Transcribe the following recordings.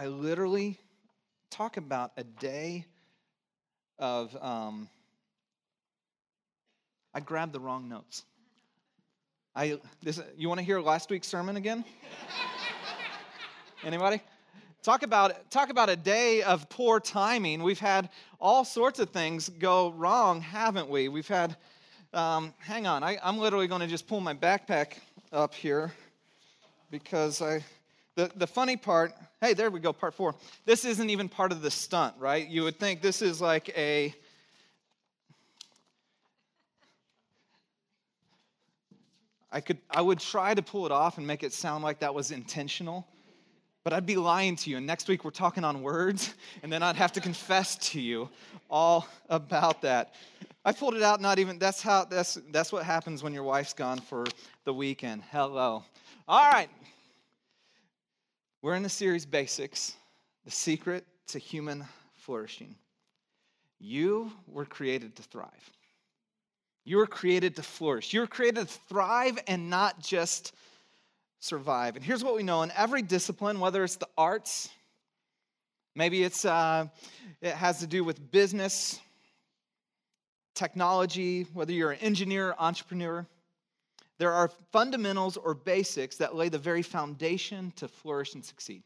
I literally talk about a day of, um, I grabbed the wrong notes. I, this, you want to hear last week's sermon again? Anybody? Talk about, talk about a day of poor timing. We've had all sorts of things go wrong, haven't we? We've had, um, hang on, I, I'm literally going to just pull my backpack up here because I, the, the funny part, hey, there we go, part four. This isn't even part of the stunt, right? You would think this is like a, I could I would try to pull it off and make it sound like that was intentional, but I'd be lying to you. And next week we're talking on words, and then I'd have to confess to you all about that. I pulled it out, not even that's how that's that's what happens when your wife's gone for the weekend. Hello. All right. We're in the series Basics, the secret to human flourishing. You were created to thrive. You were created to flourish. You were created to thrive and not just survive. And here's what we know in every discipline, whether it's the arts, maybe it's, uh, it has to do with business, technology, whether you're an engineer entrepreneur, there are fundamentals or basics that lay the very foundation to flourish and succeed.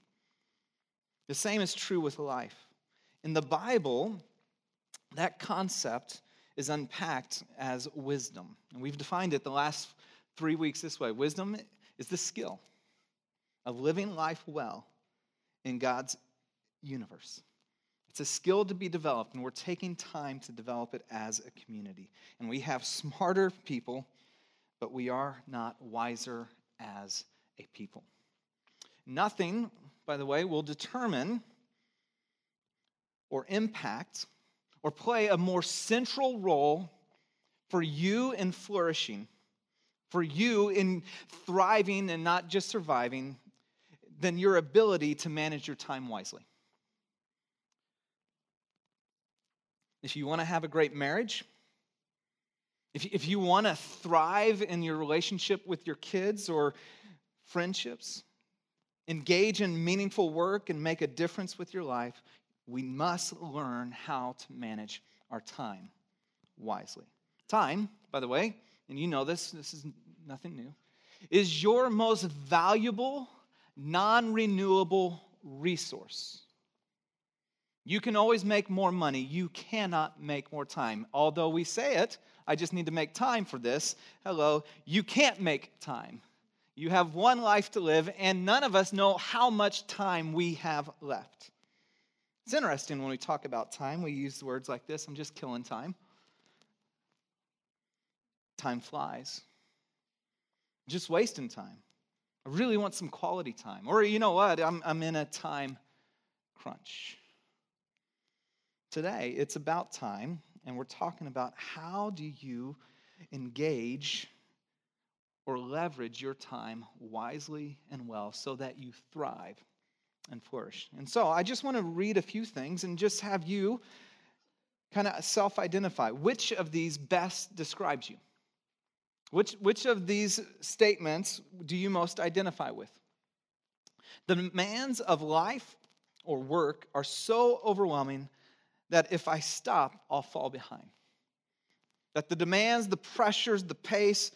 The same is true with life. In the Bible, that concept is unpacked as wisdom. And we've defined it the last three weeks this way wisdom is the skill of living life well in God's universe. It's a skill to be developed, and we're taking time to develop it as a community. And we have smarter people, but we are not wiser as a people. Nothing, by the way, will determine or impact or play a more central role for you in flourishing, for you in thriving and not just surviving, than your ability to manage your time wisely. If you want to have a great marriage, if, if you want to thrive in your relationship with your kids or friendships, engage in meaningful work and make a difference with your life, we must learn how to manage our time wisely. Time, by the way, and you know this, this is nothing new, is your most valuable, non renewable resource. You can always make more money. You cannot make more time. Although we say it, I just need to make time for this. Hello, you can't make time. You have one life to live, and none of us know how much time we have left. It's interesting when we talk about time, we use words like this I'm just killing time. Time flies. Just wasting time. I really want some quality time. Or you know what? I'm, I'm in a time crunch. Today, it's about time, and we're talking about how do you engage or leverage your time wisely and well so that you thrive and flourish. And so I just want to read a few things and just have you kind of self identify which of these best describes you. Which, which of these statements do you most identify with? The demands of life or work are so overwhelming that if I stop, I'll fall behind. That the demands, the pressures, the pace,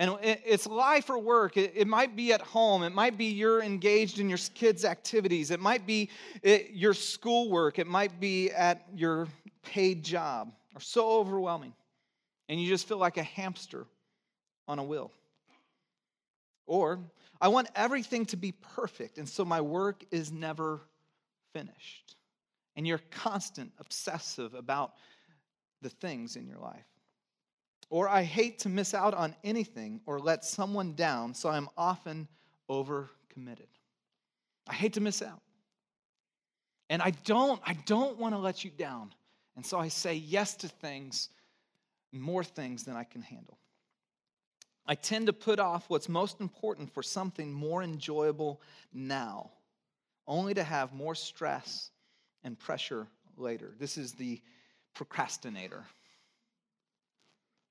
and it's life or work. It might be at home. It might be you're engaged in your kids' activities. It might be eh, your schoolwork. It might be at your paid job. Are so overwhelming. And you just feel like a hamster on a wheel. Or, I want everything to be perfect, and so my work is never finished. And you're constant, obsessive about the things in your life. Or I hate to miss out on anything or let someone down, so I'm often overcommitted. I hate to miss out. And I don't, I don't want to let you down. And so I say yes to things, more things than I can handle. I tend to put off what's most important for something more enjoyable now, only to have more stress and pressure later. This is the procrastinator.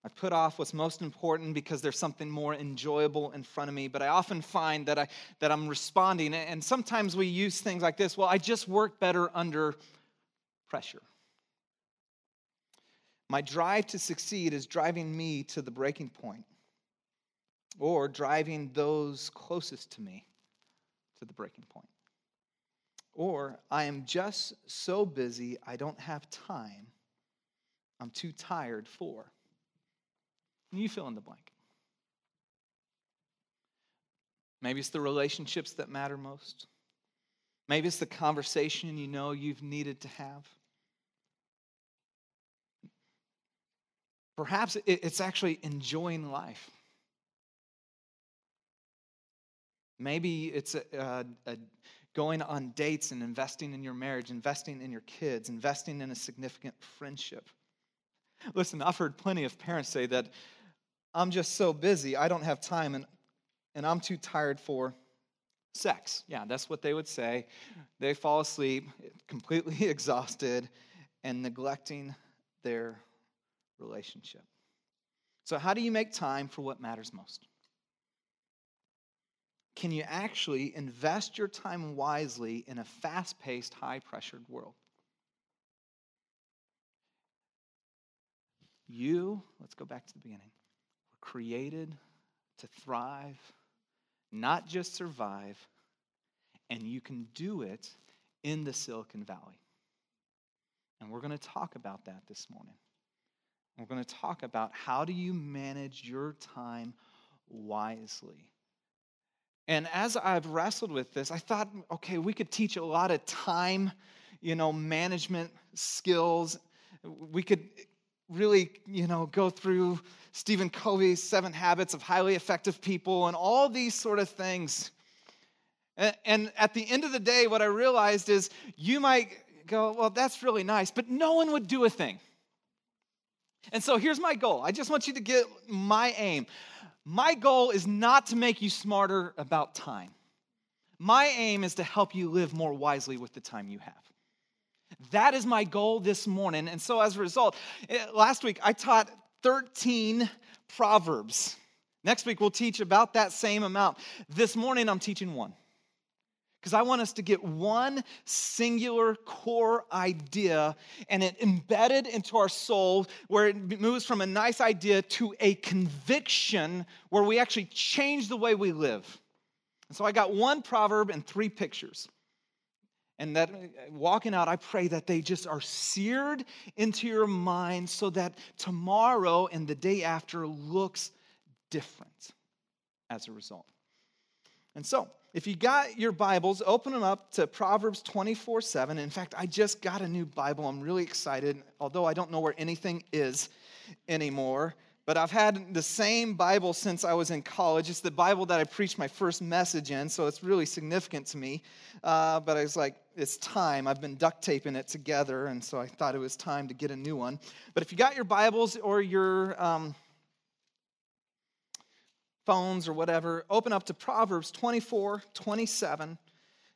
I put off what's most important because there's something more enjoyable in front of me. But I often find that, I, that I'm responding, and sometimes we use things like this well, I just work better under pressure. My drive to succeed is driving me to the breaking point or driving those closest to me to the breaking point. Or I am just so busy I don't have time. I'm too tired for. You fill in the blank. Maybe it's the relationships that matter most. Maybe it's the conversation you know you've needed to have. Perhaps it's actually enjoying life. Maybe it's a, a, a going on dates and investing in your marriage, investing in your kids, investing in a significant friendship. Listen, I've heard plenty of parents say that I'm just so busy, I don't have time, and, and I'm too tired for sex. Yeah, that's what they would say. They fall asleep, completely exhausted, and neglecting their relationship. So, how do you make time for what matters most? Can you actually invest your time wisely in a fast paced, high pressured world? You, let's go back to the beginning, were created to thrive, not just survive, and you can do it in the Silicon Valley. And we're going to talk about that this morning. We're going to talk about how do you manage your time wisely. And as I've wrestled with this, I thought, okay, we could teach a lot of time, you know, management skills. We could really, you know, go through Stephen Covey's Seven Habits of Highly Effective People and all these sort of things. And at the end of the day, what I realized is you might go, well, that's really nice, but no one would do a thing. And so here's my goal. I just want you to get my aim. My goal is not to make you smarter about time. My aim is to help you live more wisely with the time you have. That is my goal this morning. And so as a result, eh, last week I taught 13 Proverbs. Next week we'll teach about that same amount. This morning I'm teaching one because I want us to get one singular core idea and it embedded into our soul where it moves from a nice idea to a conviction where we actually change the way we live. And so I got one proverb and three pictures. And that walking out, I pray that they just are seared into your mind so that tomorrow and the day after looks different as a result. And so, if you got your Bibles, open them up to Proverbs 24 7. In fact, I just got a new Bible. I'm really excited, although I don't know where anything is anymore. But I've had the same Bible since I was in college. It's the Bible that I preached my first message in, so it's really significant to me. Uh, but I was like, it's time. I've been duct taping it together, and so I thought it was time to get a new one. But if you got your Bibles or your um, phones or whatever, open up to Proverbs 24, 27.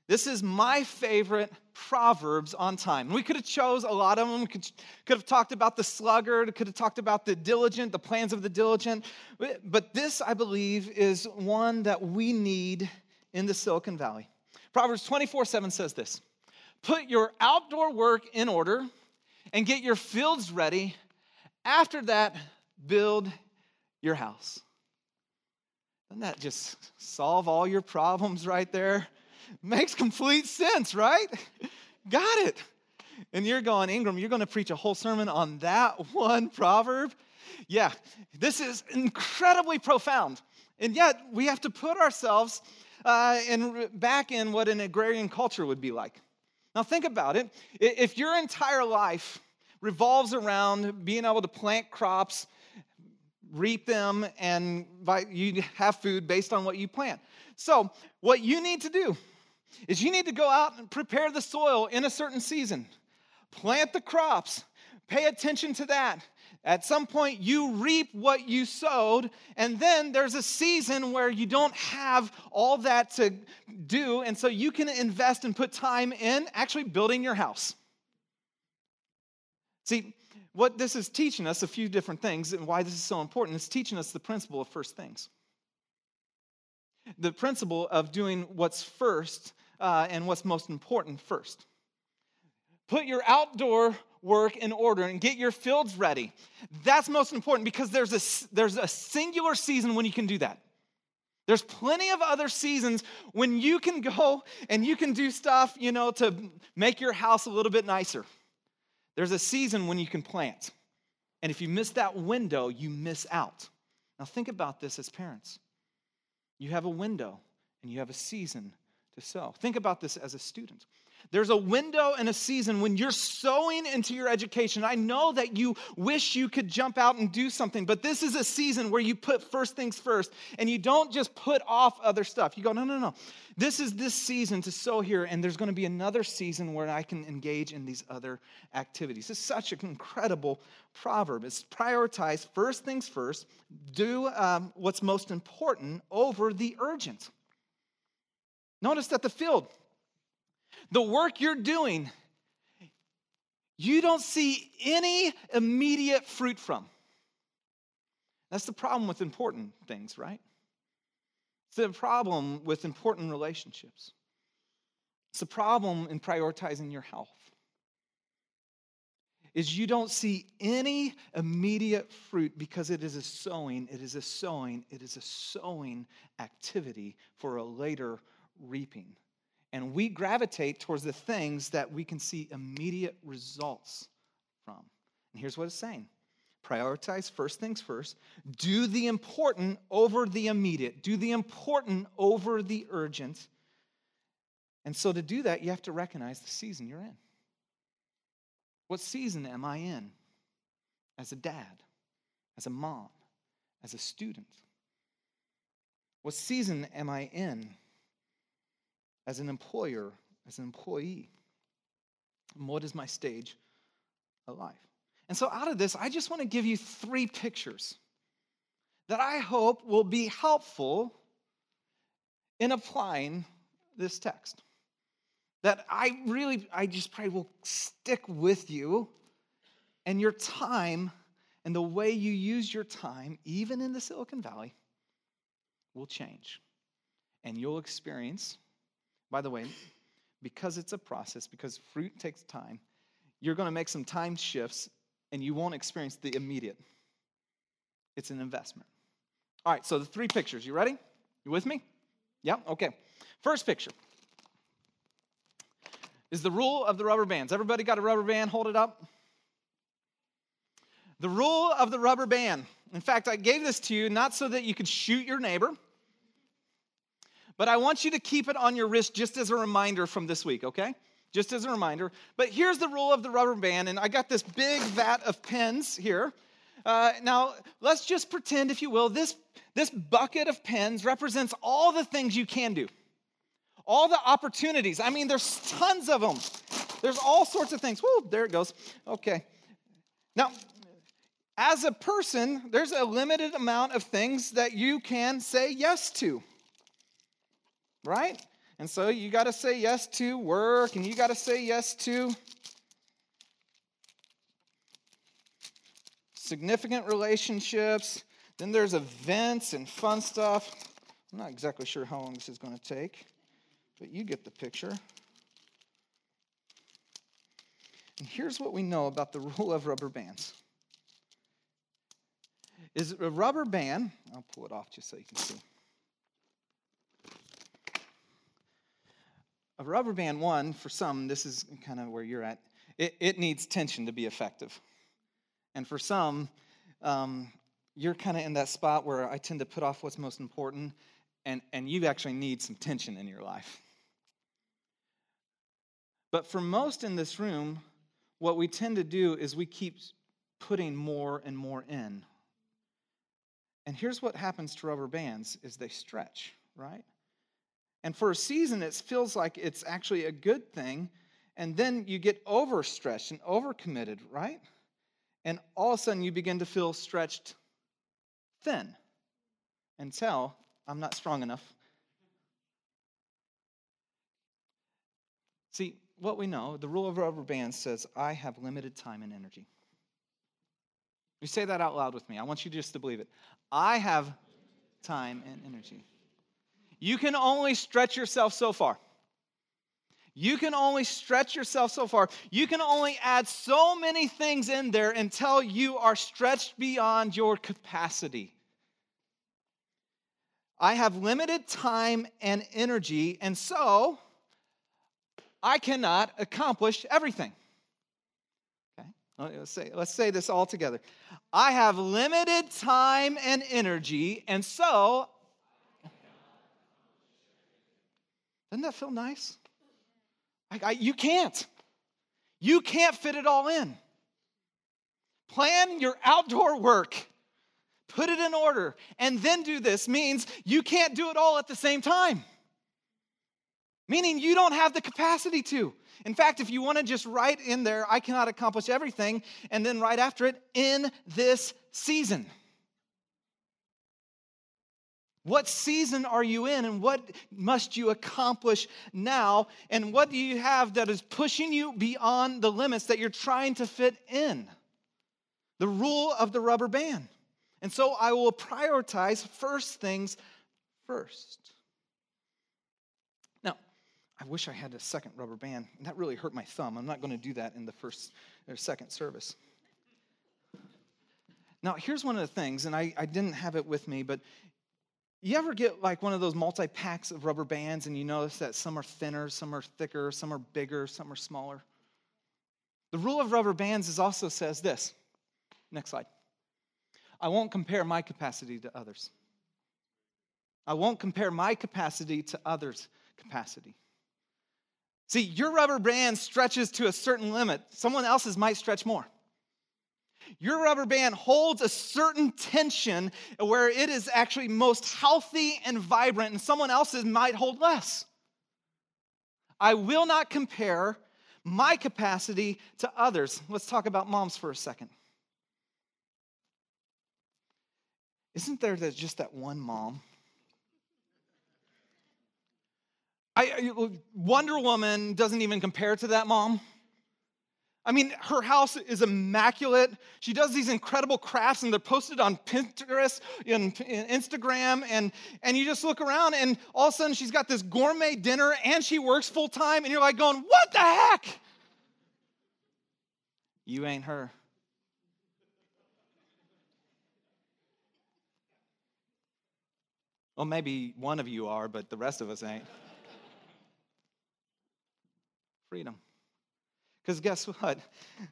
This is my favorite Proverbs on time. We could have chose a lot of them. We could, could have talked about the sluggard, could have talked about the diligent, the plans of the diligent. But this, I believe, is one that we need in the Silicon Valley. Proverbs 24, 7 says this Put your outdoor work in order and get your fields ready. After that, build your house. Doesn't that just solve all your problems right there? Makes complete sense, right? Got it. And you're going, Ingram, you're going to preach a whole sermon on that one proverb? Yeah, this is incredibly profound. And yet, we have to put ourselves uh, in, back in what an agrarian culture would be like. Now, think about it. If your entire life revolves around being able to plant crops reap them, and you have food based on what you plant. So, what you need to do is you need to go out and prepare the soil in a certain season, plant the crops, pay attention to that. At some point, you reap what you sowed, and then there's a season where you don't have all that to do, and so you can invest and put time in actually building your house. See, what this is teaching us a few different things and why this is so important. It's teaching us the principle of first things. The principle of doing what's first uh, and what's most important first. Put your outdoor work in order and get your fields ready. That's most important because there's a, there's a singular season when you can do that. There's plenty of other seasons when you can go and you can do stuff, you know, to make your house a little bit nicer. There's a season when you can plant. And if you miss that window, you miss out. Now, think about this as parents. You have a window and you have a season to sow. Think about this as a student. There's a window and a season when you're sowing into your education. I know that you wish you could jump out and do something, but this is a season where you put first things first and you don't just put off other stuff. You go, no, no, no. This is this season to sow here, and there's going to be another season where I can engage in these other activities. It's such an incredible proverb. It's prioritize first things first, do um, what's most important over the urgent. Notice that the field, the work you're doing, you don't see any immediate fruit from. That's the problem with important things, right? It's the problem with important relationships. It's the problem in prioritizing your health. Is you don't see any immediate fruit because it is a sowing, it is a sowing, it is a sowing activity for a later reaping. And we gravitate towards the things that we can see immediate results from. And here's what it's saying prioritize first things first, do the important over the immediate, do the important over the urgent. And so to do that, you have to recognize the season you're in. What season am I in as a dad, as a mom, as a student? What season am I in as an employer, as an employee? And what is my stage of life? And so, out of this, I just want to give you three pictures that I hope will be helpful in applying this text. That I really, I just pray will stick with you and your time and the way you use your time, even in the Silicon Valley, will change. And you'll experience by the way, because it's a process, because fruit takes time, you're going to make some time shifts and you won't experience the immediate. It's an investment. All right, so the three pictures. You ready? You with me? Yeah? Okay. First picture is the rule of the rubber bands. Everybody got a rubber band? Hold it up. The rule of the rubber band. In fact, I gave this to you not so that you could shoot your neighbor but I want you to keep it on your wrist just as a reminder from this week, okay? Just as a reminder. But here's the rule of the rubber band, and I got this big vat of pens here. Uh, now, let's just pretend, if you will, this, this bucket of pens represents all the things you can do, all the opportunities. I mean, there's tons of them. There's all sorts of things. Whoa, there it goes. Okay. Now, as a person, there's a limited amount of things that you can say yes to right? And so you got to say yes to work and you got to say yes to significant relationships. Then there's events and fun stuff. I'm not exactly sure how long this is going to take, but you get the picture. And here's what we know about the rule of rubber bands. Is a rubber band, I'll pull it off just so you can see. A rubber band, one, for some, this is kind of where you're at, it, it needs tension to be effective. And for some, um, you're kind of in that spot where I tend to put off what's most important, and, and you actually need some tension in your life. But for most in this room, what we tend to do is we keep putting more and more in. And here's what happens to rubber bands is they stretch, right? And for a season, it feels like it's actually a good thing. And then you get overstretched and overcommitted, right? And all of a sudden, you begin to feel stretched thin until I'm not strong enough. See, what we know, the rule of rubber bands says, I have limited time and energy. You say that out loud with me. I want you just to believe it. I have time and energy. You can only stretch yourself so far. You can only stretch yourself so far. You can only add so many things in there until you are stretched beyond your capacity. I have limited time and energy, and so I cannot accomplish everything. Okay, let's say, let's say this all together. I have limited time and energy, and so. Doesn't that feel nice? Like I, you can't. You can't fit it all in. Plan your outdoor work put it in order, and then do this means you can't do it all at the same time. Meaning you don't have the capacity to. In fact, if you want to just write in there, I cannot accomplish everything, and then right after it, in this season. What season are you in, and what must you accomplish now? And what do you have that is pushing you beyond the limits that you're trying to fit in? The rule of the rubber band. And so I will prioritize first things first. Now, I wish I had a second rubber band. That really hurt my thumb. I'm not going to do that in the first or second service. Now, here's one of the things, and I, I didn't have it with me, but you ever get like one of those multi packs of rubber bands and you notice that some are thinner, some are thicker, some are bigger, some are smaller? The rule of rubber bands is also says this. Next slide. I won't compare my capacity to others. I won't compare my capacity to others' capacity. See, your rubber band stretches to a certain limit, someone else's might stretch more. Your rubber band holds a certain tension where it is actually most healthy and vibrant, and someone else's might hold less. I will not compare my capacity to others. Let's talk about moms for a second. Isn't there just that one mom? I, Wonder Woman doesn't even compare to that mom. I mean, her house is immaculate. She does these incredible crafts, and they're posted on Pinterest and Instagram. And, and you just look around, and all of a sudden, she's got this gourmet dinner, and she works full time. And you're like, going, What the heck? You ain't her. Well, maybe one of you are, but the rest of us ain't. Freedom. Because guess what?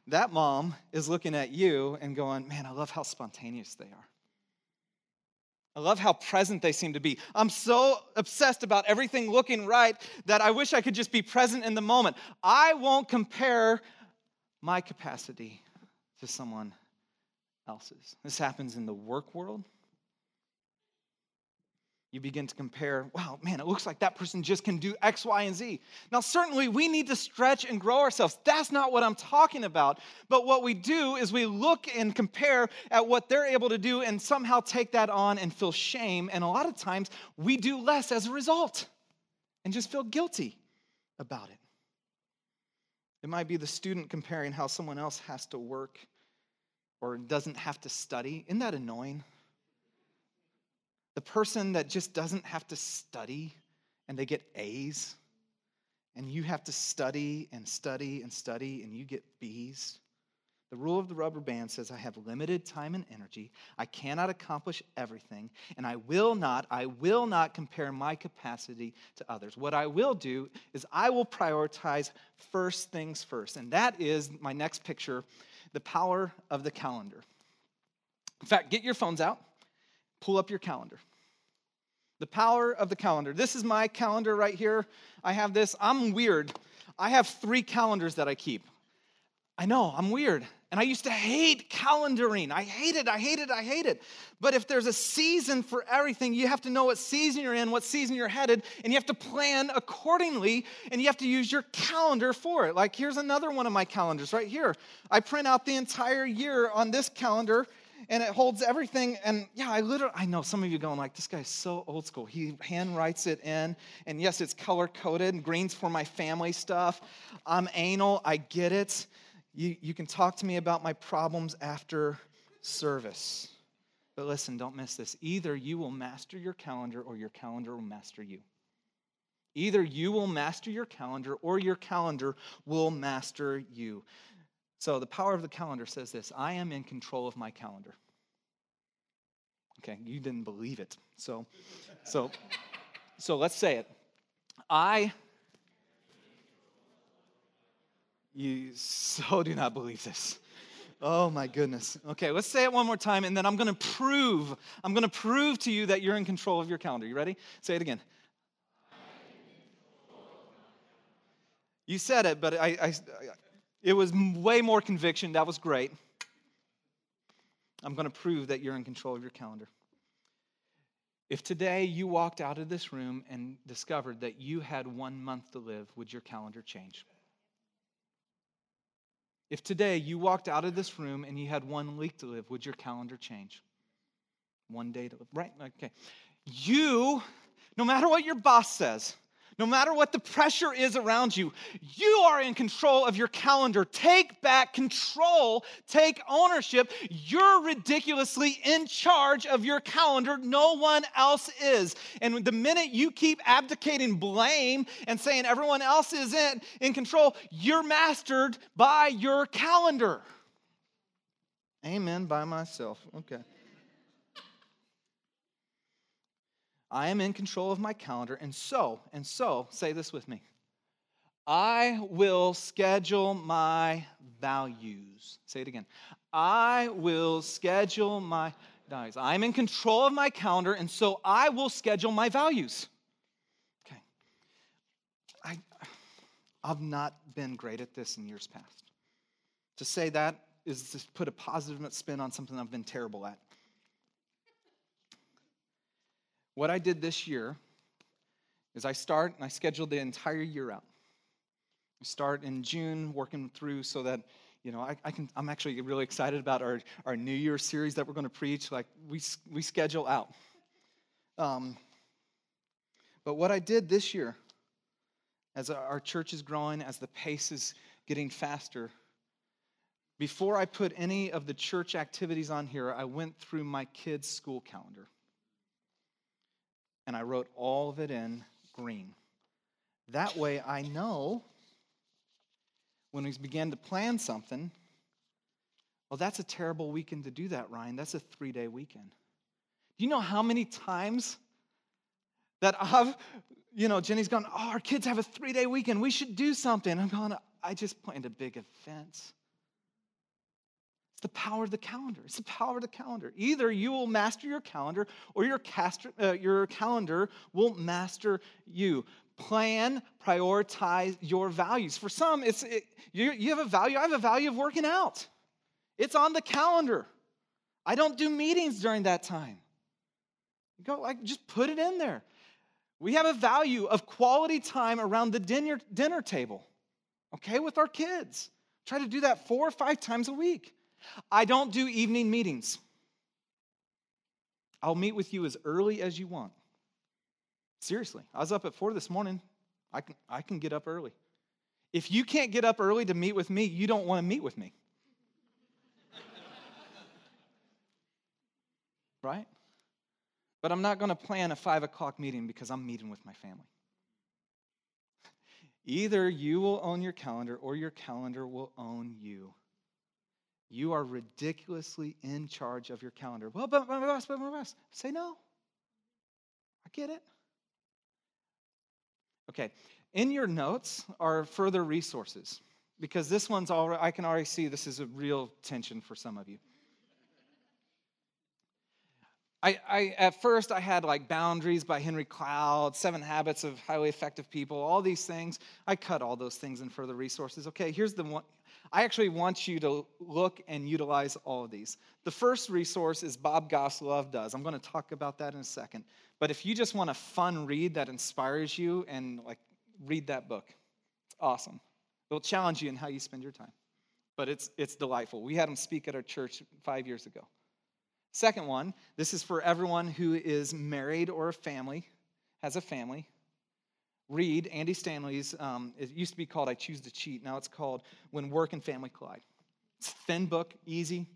That mom is looking at you and going, Man, I love how spontaneous they are. I love how present they seem to be. I'm so obsessed about everything looking right that I wish I could just be present in the moment. I won't compare my capacity to someone else's. This happens in the work world you begin to compare, wow, man, it looks like that person just can do X, Y, and Z. Now, certainly we need to stretch and grow ourselves. That's not what I'm talking about. But what we do is we look and compare at what they're able to do and somehow take that on and feel shame. And a lot of times we do less as a result and just feel guilty about it. It might be the student comparing how someone else has to work or doesn't have to study. Isn't that annoying? The person that just doesn't have to study and they get A's, and you have to study and study and study and you get B's. The rule of the rubber band says I have limited time and energy. I cannot accomplish everything, and I will not, I will not compare my capacity to others. What I will do is I will prioritize first things first, and that is my next picture the power of the calendar. In fact, get your phones out, pull up your calendar. The power of the calendar. This is my calendar right here. I have this. I'm weird. I have three calendars that I keep. I know, I'm weird. And I used to hate calendaring. I hate it, I hate it, I hate it. But if there's a season for everything, you have to know what season you're in, what season you're headed, and you have to plan accordingly, and you have to use your calendar for it. Like here's another one of my calendars right here. I print out the entire year on this calendar, and it holds everything. And yeah, I literally, I know some of you going like, this guy's so old school. He hand writes it in, and yes, it's color coded. Greens for my family stuff. I'm anal. I get it. You, you can talk to me about my problems after service. But listen, don't miss this. Either you will master your calendar or your calendar will master you. Either you will master your calendar or your calendar will master you. So the power of the calendar says this I am in control of my calendar. Okay, you didn't believe it. So so so let's say it. I you so do not believe this. Oh my goodness. Okay, let's say it one more time and then I'm going to prove I'm going to prove to you that you're in control of your calendar. You ready? Say it again. You said it, but I, I, it was way more conviction. That was great. I'm going to prove that you're in control of your calendar. If today you walked out of this room and discovered that you had one month to live, would your calendar change? If today you walked out of this room and you had one week to live, would your calendar change? One day to live. Right? Okay. You, no matter what your boss says, no matter what the pressure is around you, you are in control of your calendar. Take back control, take ownership. You're ridiculously in charge of your calendar. No one else is. And the minute you keep abdicating blame and saying everyone else is in, in control, you're mastered by your calendar. Amen by myself. Okay. I am in control of my calendar, and so, and so, say this with me. I will schedule my values. Say it again. I will schedule my values. I'm in control of my calendar, and so I will schedule my values. Okay. I, I've not been great at this in years past. To say that is to put a positive spin on something I've been terrible at. What I did this year is I start and I scheduled the entire year out. I start in June, working through so that you know I, I, can. I'm actually really excited about our our New Year series that we're going to preach. Like we we schedule out. Um, but what I did this year, as our church is growing, as the pace is getting faster, before I put any of the church activities on here, I went through my kids' school calendar and I wrote all of it in green. That way I know when we begin to plan something, well, that's a terrible weekend to do that, Ryan. That's a three day weekend. Do you know how many times that I've, you know, Jenny's gone, oh, our kids have a three day weekend. We should do something. I'm going, I just planned a big event. It's the power of the calendar. It's the power of the calendar. Either you will master your calendar or your, uh, your calendar will master you. Plan, prioritize your values. For some, it's it, you, you have a value. I have a value of working out. It's on the calendar. I don't do meetings during that time. Go, like, just put it in there. We have a value of quality time around the dinner, dinner table, okay, with our kids. Try to do that four or five times a week. I don't do evening meetings. I'll meet with you as early as you want. Seriously, I was up at four this morning. I can, I can get up early. If you can't get up early to meet with me, you don't want to meet with me. right? But I'm not going to plan a five o'clock meeting because I'm meeting with my family. Either you will own your calendar or your calendar will own you. You are ridiculously in charge of your calendar. Well, but my boss, but my boss. Say no. I get it. Okay, in your notes are further resources because this one's already, I can already see this is a real tension for some of you. I, I, at first I had like boundaries by Henry Cloud, Seven Habits of Highly Effective People, all these things. I cut all those things in further resources. Okay, here's the one. I actually want you to look and utilize all of these. The first resource is Bob Goff's Love Does. I'm going to talk about that in a second. But if you just want a fun read that inspires you and like read that book, it's awesome. It'll challenge you in how you spend your time. But it's it's delightful. We had him speak at our church five years ago. Second one, this is for everyone who is married or a family, has a family. Read Andy Stanley's, um, it used to be called I Choose to Cheat. Now it's called When Work and Family Collide. It's a thin book, easy.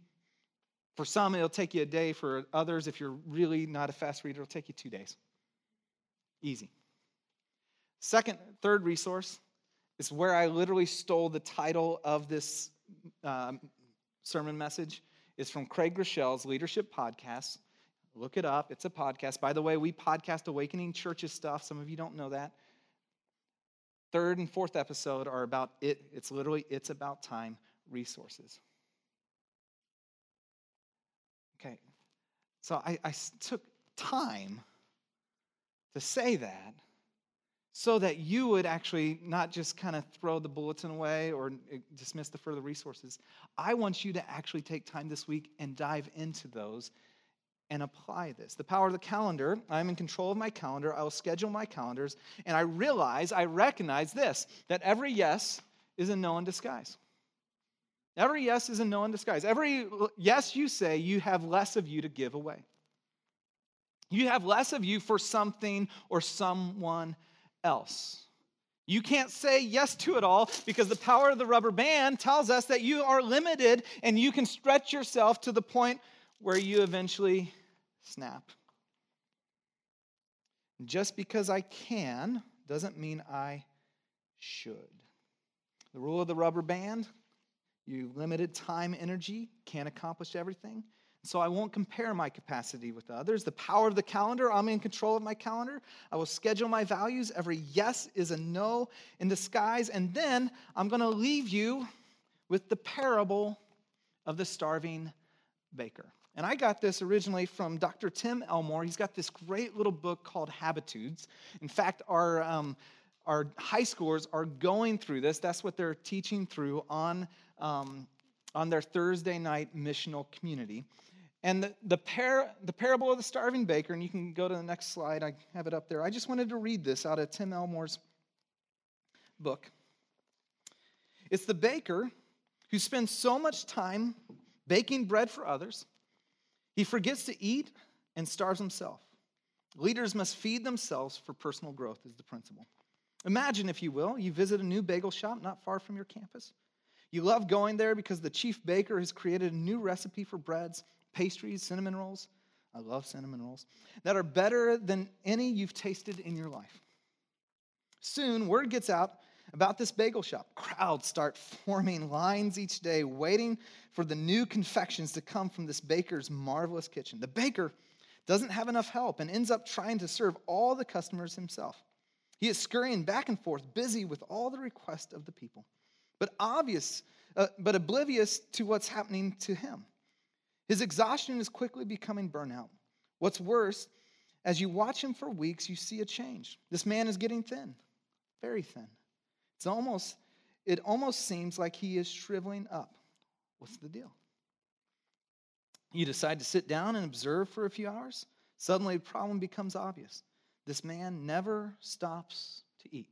For some, it'll take you a day. For others, if you're really not a fast reader, it'll take you two days. Easy. Second, third resource is where I literally stole the title of this um, sermon message. It's from Craig Groeschel's Leadership Podcast. Look it up. It's a podcast. By the way, we podcast Awakening Churches stuff. Some of you don't know that. Third and fourth episode are about it. It's literally, it's about time resources. Okay. So I, I took time to say that so that you would actually not just kind of throw the bulletin away or eh, dismiss the further resources. I want you to actually take time this week and dive into those and apply this. The power of the calendar, I'm in control of my calendar. I will schedule my calendars. And I realize, I recognize this that every yes is a no in disguise. Every yes is a no in disguise. Every yes you say, you have less of you to give away. You have less of you for something or someone else. You can't say yes to it all because the power of the rubber band tells us that you are limited and you can stretch yourself to the point where you eventually snap. Just because I can doesn't mean I should. The rule of the rubber band you limited time, energy, can't accomplish everything. So I won't compare my capacity with others. The power of the calendar, I'm in control of my calendar. I will schedule my values. Every yes is a no in disguise. And then I'm going to leave you with the parable of the starving baker. And I got this originally from Dr. Tim Elmore. He's got this great little book called Habitudes. In fact, our, um, our high schoolers are going through this. That's what they're teaching through on, um, on their Thursday night missional community. And the, the, par, the parable of the starving baker, and you can go to the next slide, I have it up there. I just wanted to read this out of Tim Elmore's book. It's the baker who spends so much time baking bread for others, he forgets to eat and starves himself. Leaders must feed themselves for personal growth, is the principle. Imagine, if you will, you visit a new bagel shop not far from your campus. You love going there because the chief baker has created a new recipe for breads pastries, cinnamon rolls. I love cinnamon rolls that are better than any you've tasted in your life. Soon, word gets out about this bagel shop. Crowds start forming lines each day, waiting for the new confections to come from this baker's marvelous kitchen. The baker doesn't have enough help and ends up trying to serve all the customers himself. He is scurrying back and forth, busy with all the requests of the people, but obvious, uh, but oblivious to what's happening to him. His exhaustion is quickly becoming burnout. What's worse, as you watch him for weeks, you see a change. This man is getting thin, very thin. It's almost, it almost seems like he is shriveling up. What's the deal? You decide to sit down and observe for a few hours. Suddenly, the problem becomes obvious. This man never stops to eat.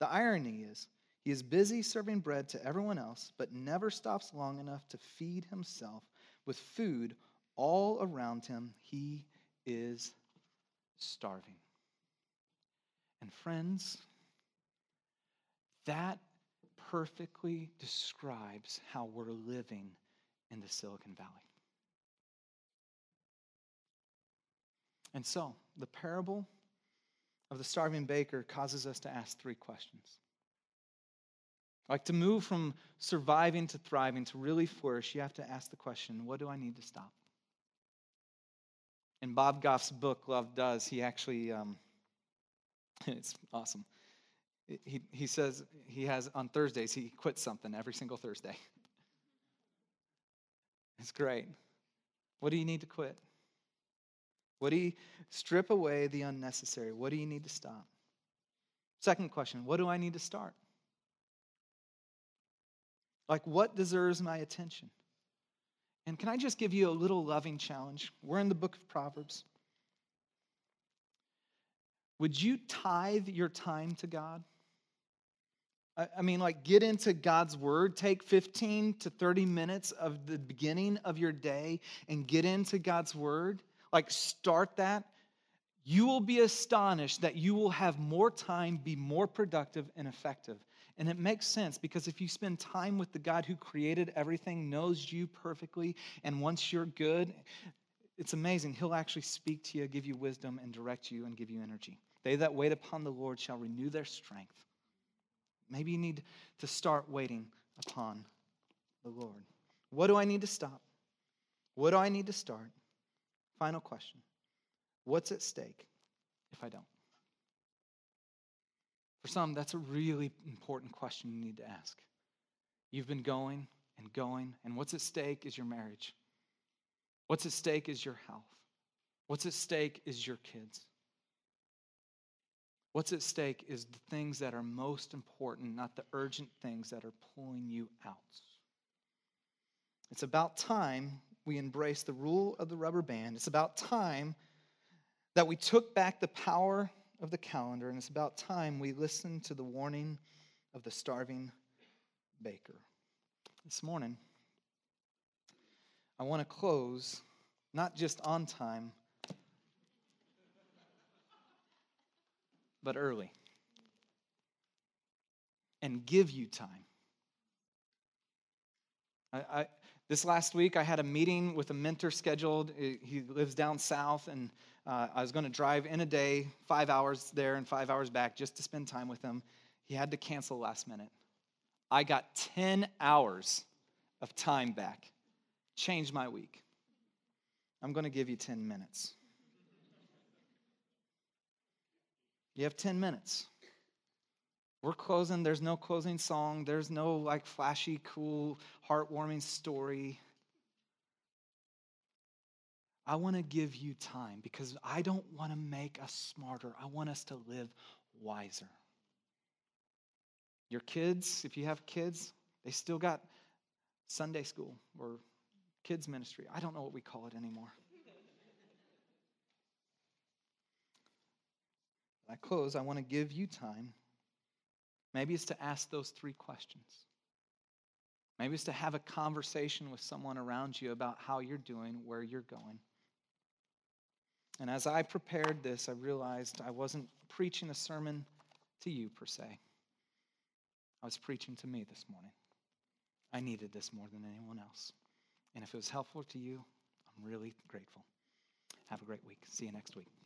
The irony is, he is busy serving bread to everyone else, but never stops long enough to feed himself with food all around him, he is starving. And friends, that perfectly describes how we're living in the Silicon Valley. And so, the parable of the starving baker causes us to ask three questions. Like to move from surviving to thriving, to really flourish, you have to ask the question what do I need to stop? In Bob Goff's book, Love Does, he actually, um, it's awesome. He, he says he has on Thursdays, he quits something every single Thursday. It's great. What do you need to quit? What do you strip away the unnecessary? What do you need to stop? Second question What do I need to start? Like, what deserves my attention? And can I just give you a little loving challenge? We're in the book of Proverbs. Would you tithe your time to God? I mean, like, get into God's word. Take 15 to 30 minutes of the beginning of your day and get into God's word. Like, start that. You will be astonished that you will have more time, be more productive and effective And it makes sense because if you spend time with the God who created everything, knows you perfectly, and once you're good, it's amazing. He'll actually speak to you, give you wisdom, and direct you and give you energy. They that wait upon the Lord shall renew their strength. Maybe you need to start waiting upon the Lord. What do I need to stop? What do I need to start? Final question What's at stake if I don't? For some, that's a really important question you need to ask. You've been going and going, and what's at stake is your marriage. What's at stake is your health. What's at stake is your kids. What's at stake is the things that are most important, not the urgent things that are pulling you out. It's about time we embrace the rule of the rubber band. It's about time that we took back the power of the calendar, and it's about time we listened to the warning of the starving baker. This morning, I want to close not just on time, but early. And give you time. I, I, this last week, I had a meeting with a mentor scheduled. He lives down south, and uh, I was going to drive in a day, five hours there and five hours back, just to spend time with him. He had to cancel last minute. I got 10 hours of time back. Changed my week. I'm going to give you 10 minutes. You have 10 minutes. We're closing. There's no closing song. There's no like flashy, cool, heartwarming story. I want to give you time because I don't want to make us smarter. I want us to live wiser. Your kids, if you have kids, they still got Sunday school or kids' ministry. I don't know what we call it anymore. I close, I want to give you time. Maybe it's to ask those three questions. Maybe it's to have a conversation with someone around you about how you're doing, where you're going. And as I prepared this, I realized I wasn't preaching a sermon to you per se. I was preaching to me this morning. I needed this more than anyone else. And if it was helpful to you, I'm really grateful. Have a great week. See you next week.